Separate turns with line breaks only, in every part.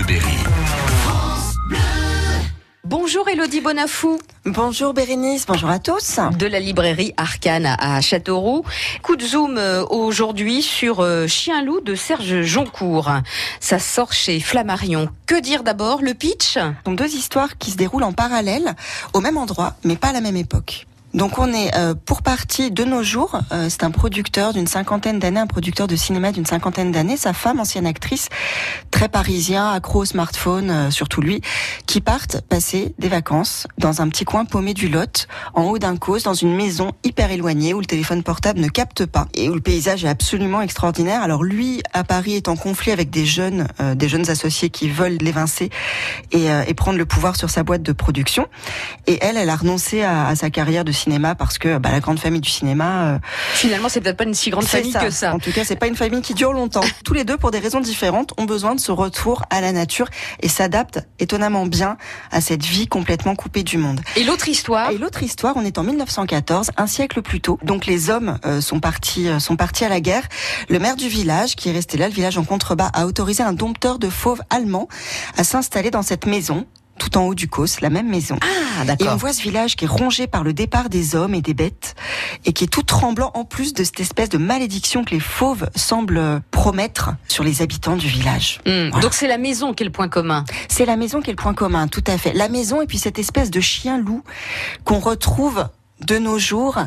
Bleu Berry.
Bonjour Elodie Bonafou.
Bonjour Bérénice, bonjour à tous.
De la librairie Arcane à Châteauroux. Coup de zoom euh, aujourd'hui sur euh, Chien loup de Serge Joncourt. Ça sort chez Flammarion. Que dire d'abord? Le pitch?
Donc deux histoires qui se déroulent en parallèle, au même endroit, mais pas à la même époque. Donc on est euh, pour partie de nos jours. Euh, c'est un producteur d'une cinquantaine d'années, un producteur de cinéma d'une cinquantaine d'années. Sa femme, ancienne actrice, très parisien, accro au smartphone, euh, surtout lui, qui partent passer des vacances dans un petit coin paumé du Lot, en haut d'un cause, dans une maison hyper éloignée où le téléphone portable ne capte pas et où le paysage est absolument extraordinaire. Alors lui, à Paris, est en conflit avec des jeunes, des jeunes associés qui veulent l'évincer et, et, prendre le pouvoir sur sa boîte de production. Et elle, elle a renoncé à, à sa carrière de cinéma parce que bah, la grande famille du cinéma. Euh,
Finalement, c'est peut-être pas une si grande famille
ça.
que ça.
En tout cas, c'est pas une famille qui dure longtemps. Tous les deux, pour des raisons différentes, ont besoin de ce retour à la nature et s'adaptent étonnamment bien à cette vie complètement coupée du monde.
Et l'autre histoire
Et l'autre histoire, on est en 1914, un siècle plus tôt. Donc les hommes euh, sont partis, euh, sont partis à la guerre. Le maire du village, qui est resté là, le village en contrebas, a autorisé un dompteur de fauves allemand à s'installer dans cette maison tout en haut du Causse, la même maison.
Ah,
et on voit ce village qui est rongé par le départ des hommes et des bêtes, et qui est tout tremblant en plus de cette espèce de malédiction que les fauves semblent promettre sur les habitants du village.
Mmh. Voilà. Donc c'est la maison qui est le point commun.
C'est la maison qui est le point commun, tout à fait. La maison et puis cette espèce de chien-loup qu'on retrouve de nos jours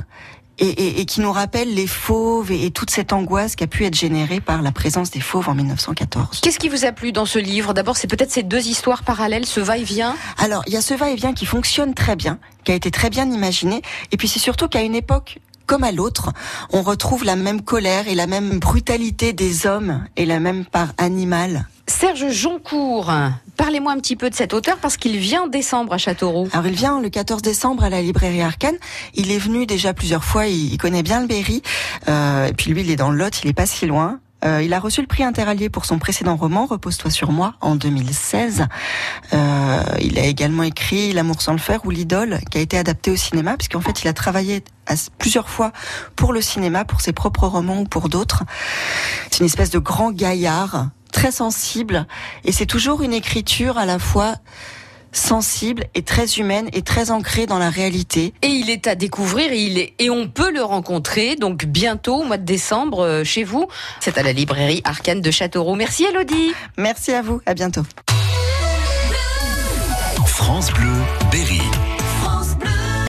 et, et, et, qui nous rappelle les fauves et, et, toute cette angoisse qui a pu être générée par la présence des fauves en 1914.
Qu'est-ce qui vous a plu dans ce livre? D'abord, c'est peut-être ces deux histoires parallèles, ce va-et-vient
Alors, il y a ce va-et-vient qui fonctionne très bien, qui a été très bien imaginé, et puis c'est surtout qu'à une époque comme à l'autre, on retrouve la même colère et la même brutalité des hommes et la même part animale.
Serge Joncourt, parlez-moi un petit peu de cet auteur parce qu'il vient en décembre à Châteauroux.
Alors il vient le 14 décembre à la librairie Arcane. Il est venu déjà plusieurs fois, il, connaît bien le Berry. Euh, et puis lui, il est dans le Lot, il est pas si loin. Euh, il a reçu le prix Interallié pour son précédent roman Repose-toi sur moi en 2016. Euh, il a également écrit L'amour sans le faire ou L'idole qui a été adapté au cinéma puisqu'en fait il a travaillé à, plusieurs fois pour le cinéma, pour ses propres romans ou pour d'autres. C'est une espèce de grand gaillard très sensible et c'est toujours une écriture à la fois sensible et très humaine et très ancrée dans la réalité.
Et il est à découvrir et, il est, et on peut le rencontrer donc bientôt au mois de décembre euh, chez vous. C'est à la librairie Arcane de Châteauroux. Merci Elodie.
Merci à vous, à bientôt.
France Bleu, Berry.